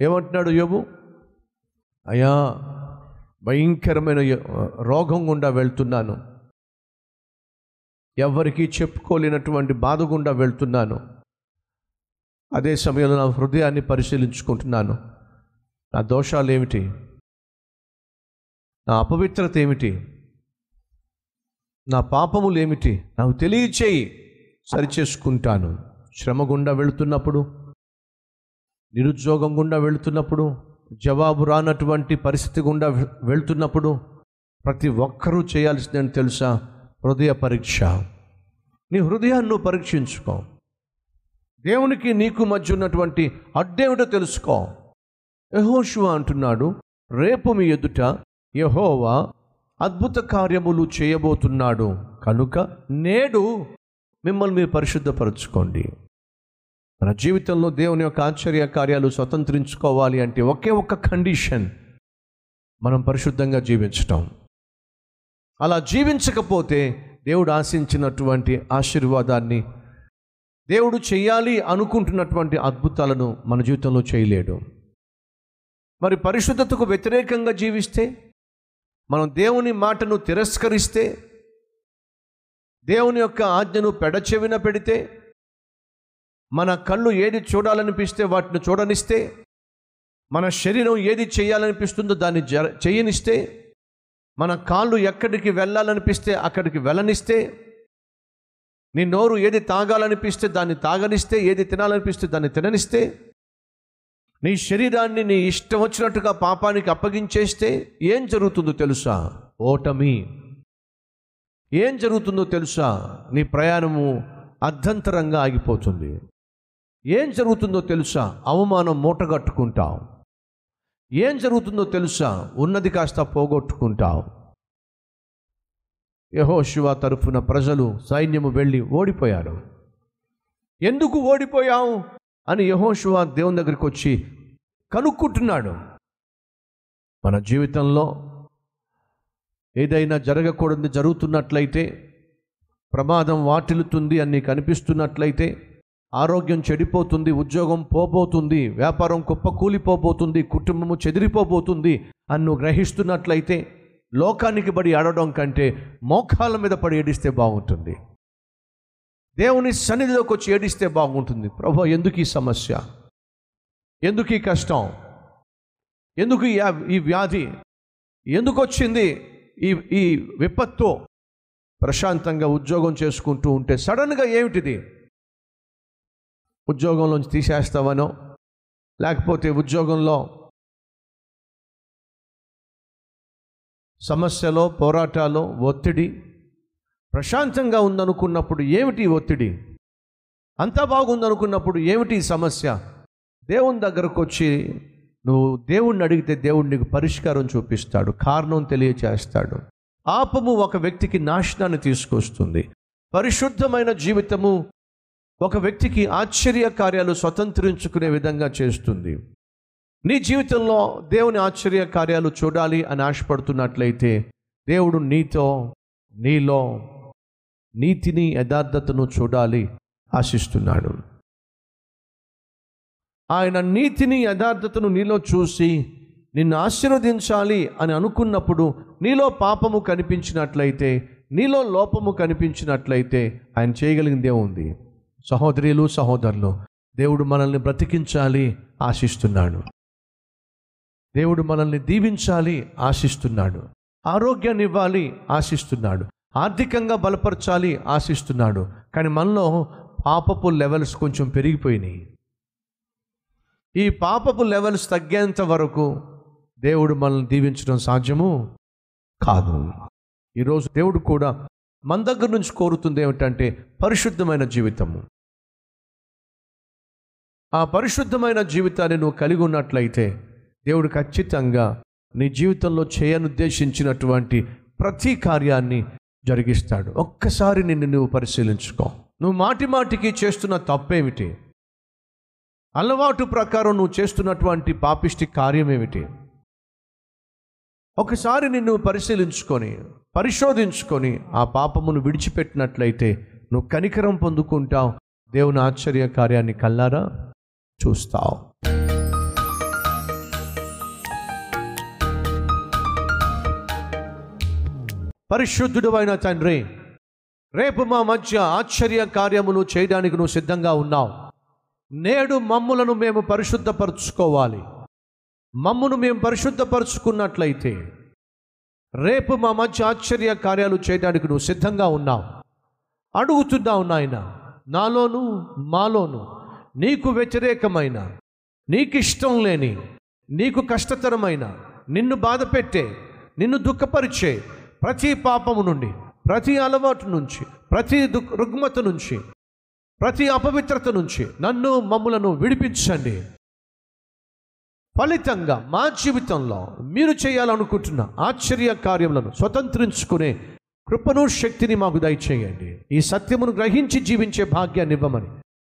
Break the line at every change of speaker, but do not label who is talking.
ఏమంటున్నాడు యోబు? అయ్యా భయంకరమైన రోగం గుండా వెళ్తున్నాను. ఎవరికీ చెప్పుకోలేనటువంటి బాధ గుండా వెళ్తున్నాను. అదే సమయంలో నా హృదయాన్ని పరిశీలించుకుంటున్నాను. నా దోషాలు ఏమిటి నా అపవిత్రత ఏమిటి నా పాపములు ఏమిటి నాకు తెలియచేయి. సరిచేసుకుంటాను. శ్రమ గుండా వెళుతున్నప్పుడు నిరుద్యోగం గుండా వెళుతున్నప్పుడు జవాబు రానటువంటి పరిస్థితి గుండా వెళ్తున్నప్పుడు ప్రతి ఒక్కరూ చేయాల్సిందని తెలుసా? హృదయ పరీక్ష. నీ హృదయాన్ని నువ్వు పరీక్షించుకో. దేవునికి నీకు మధ్య ఉన్నటువంటి అడ్డేమిటో తెలుసుకో. యహోషువ అంటున్నాడు రేపు మీ ఎదుట యహోవా అద్భుత కార్యములు చేయబోతున్నాడు. కనుక నేడు మిమ్మల్ని మీరు పరిశుద్ధపరచుకోండి. మన జీవితంలో దేవుని యొక్క ఆశ్చర్య కార్యాలు స్వతంత్రించుకోవాలి అంటే ఒకే ఒక్క కండిషన్. మనం పరిశుద్ధంగా జీవించటం. అలా జీవించకపోతే దేవుడు ఆశించినటువంటి ఆశీర్వాదాన్ని దేవుడు చేయాలి అనుకుంటున్నటువంటి అద్భుతాలను మన జీవితంలో చేయలేడు. మరి పరిశుద్ధతకు వ్యతిరేకంగా జీవిస్తే మనం దేవుని మాటను తిరస్కరిస్తే దేవుని యొక్క ఆజ్ఞను పెడచెవిన పెడితే మన కళ్ళు ఏది చూడాలనిపిస్తే వాటిని చూడనిస్తే మన శరీరం ఏది చేయాలనిపిస్తుందో దాన్ని జర చేయనిస్తే మన కాళ్ళు ఎక్కడికి వెళ్ళాలనిపిస్తే అక్కడికి వెళ్ళనిస్తే నీ నోరు ఏది తాగాలనిపిస్తే దాన్ని తాగనిస్తే ఏది తినాలనిపిస్తే దాన్ని తిననిస్తే నీ శరీరాన్ని నీ ఇష్టం వచ్చినట్టుగా పాపానికి అప్పగించేస్తే ఏం జరుగుతుందో తెలుసా? ఓటమి. ఏం జరుగుతుందో తెలుసా? నీ ప్రయాణము అర్ధంతరంగా ఆగిపోతుంది. ఏం జరుగుతుందో తెలుసా? అవమానం మూటగట్టుకుంటావు. ఏం జరుగుతుందో తెలుసా? ఉన్నది కాస్త పోగొట్టుకుంటావు. యహోశివ తరఫున ప్రజలు సైన్యము వెళ్ళి ఓడిపోయారు. ఎందుకు ఓడిపోయావు? అని యహోశివ దేవుని దగ్గరికి వచ్చి కనుక్కుంటున్నాడు. మన జీవితంలో ఏదైనా జరగకూడదు జరుగుతున్నట్లయితే ప్రమాదం వాటిల్లుతుంది అని నీకు అనిపిస్తున్నట్లయితే ఆరోగ్యం చెడిపోతుంది ఉద్యోగం పోబోతుంది వ్యాపారం కుప్ప కూలిపోబోతుంది కుటుంబము చెదిరిపోబోతుంది అని నువ్వు గ్రహిస్తున్నట్లయితే లోకానికి పడి ఆడడం కంటే మోకాల మీద పడి ఏడిస్తే బాగుంటుంది. దేవుని సన్నిధిలోకి వచ్చి ఏడిస్తే బాగుంటుంది. ప్రభు ఎందుకు ఈ సమస్య? ఎందుకు ఈ కష్టం? ఎందుకు ఈ వ్యాధి? ఎందుకు వచ్చింది ఈ ఈ విపత్తు? ప్రశాంతంగా ఉద్యోగం చేసుకుంటూ ఉంటే సడన్గా ఏమిటిది? ఉద్యోగంలోంచి తీసేస్తావనో లేకపోతే ఉద్యోగంలో సమస్యలో పోరాటాలు ఒత్తిడి ప్రశాంతంగా ఉందనుకున్నప్పుడు ఏమిటి ఒత్తిడి? అంతా బాగుందనుకున్నప్పుడు ఏమిటి సమస్య? దేవుని దగ్గరకు వచ్చి నువ్వు దేవుణ్ణి అడిగితే దేవుడు నీకు పరిష్కారం చూపిస్తాడు కారణం తెలియచేస్తాడు. ఆపము ఒక వ్యక్తికి నాశనాన్ని తీసుకొస్తుంది. పరిశుద్ధమైన జీవితము ఒక వ్యక్తికి ఆశ్చర్య కార్యాలు స్వతంత్రించుకునే విధంగా చేస్తుంది. నీ జీవితంలో దేవుని ఆశ్చర్య కార్యాలు చూడాలి అని ఆశపడుతున్నట్లయితే దేవుడు నీతో నీలో నీతిని యథార్థతను చూడాలి ఆశిస్తున్నాడు. ఆయన నీతిని యథార్థతను నీలో చూసి నిన్ను ఆశీర్వదించాలి అని అనుకున్నప్పుడు నీలో పాపము కనిపించినట్లయితే నీలో లోపము కనిపించినట్లయితే ఆయన చేయగలిగిందే ఉంది సహోదరులు సహోదరులు దేవుడు మనల్ని బ్రతికించాలి ఆశిస్తున్నాడు. దేవుడు మనల్ని దీవించాలి ఆశిస్తున్నాడు. ఆరోగ్యాన్ని ఇవ్వాలి ఆశిస్తున్నాడు. ఆర్థికంగా బలపరచాలి ఆశిస్తున్నాడు. కానీ మనలో పాపపు లెవెల్స్ కొంచెం పెరిగిపోయినాయి. ఈ పాపపు లెవెల్స్ తగ్గేంత వరకు దేవుడు మనల్ని దీవించడం సాధ్యము కాదు. ఈరోజు దేవుడు కూడా మన దగ్గర నుంచి కోరుతుంది ఏమిటంటే పరిశుద్ధమైన జీవితము. ఆ పరిశుద్ధమైన జీవితాన్ని నువ్వు కలిగి ఉన్నట్లయితే దేవుడు ఖచ్చితంగా నీ జీవితంలో చేయనుద్దేశించినటువంటి ప్రతి కార్యాన్ని జరిగిస్తాడు. ఒక్కసారి నిన్ను నువ్వు పరిశీలించుకో. నువ్వు మాటి మాటికి చేస్తున్న తప్పేమిటి? అలవాటు ప్రకారం నువ్వు చేస్తున్నటువంటి పాపిష్టి కార్యం ఏమిటి ఒకసారి నిన్ను పరిశీలించుకొని పరిశోధించుకొని ఆ పాపమును విడిచిపెట్టినట్లయితే నువ్వు కనికరం పొందుకుంటావు. దేవుని ఆశ్చర్య కార్యాన్ని కల్లారా? చూస్తావు. పరిశుద్ధుడు అయిన తండ్రి రేపు మా మధ్య ఆశ్చర్య కార్యములు చేయడానికి నువ్వు సిద్ధంగా ఉన్నావు. నేడు మమ్ములను మేము పరిశుద్ధపరచుకోవాలి. మమ్మును మేము పరిశుద్ధపరచుకున్నట్లయితే రేపు మా మధ్య ఆశ్చర్య కార్యాలు చేయడానికి నువ్వు సిద్ధంగా ఉన్నావు. అడుగుతున్నావు నాయన నాలోను మాలోను నీకు వ్యతిరేకమైన నీకిష్టం లేని నీకు కష్టతరమైన నిన్ను బాధపెట్టే నిన్ను దుఃఖపరిచే ప్రతి పాపము నుండి ప్రతి అలవాటు నుంచి ప్రతి దుఃఖ రుగ్మత నుంచి ప్రతి అపవిత్రత నుంచి నన్ను మమ్ములను విడిపించండి. ఫలితంగా మా జీవితంలో మీరు చేయాలనుకుంటున్న ఆశ్చర్య కార్యములను స్వతంత్రించుకునే కృపను శక్తిని మాకు దయచేయండి. ఈ సత్యమును గ్రహించి జీవించే భాగ్యాన్ని ఇవ్వమని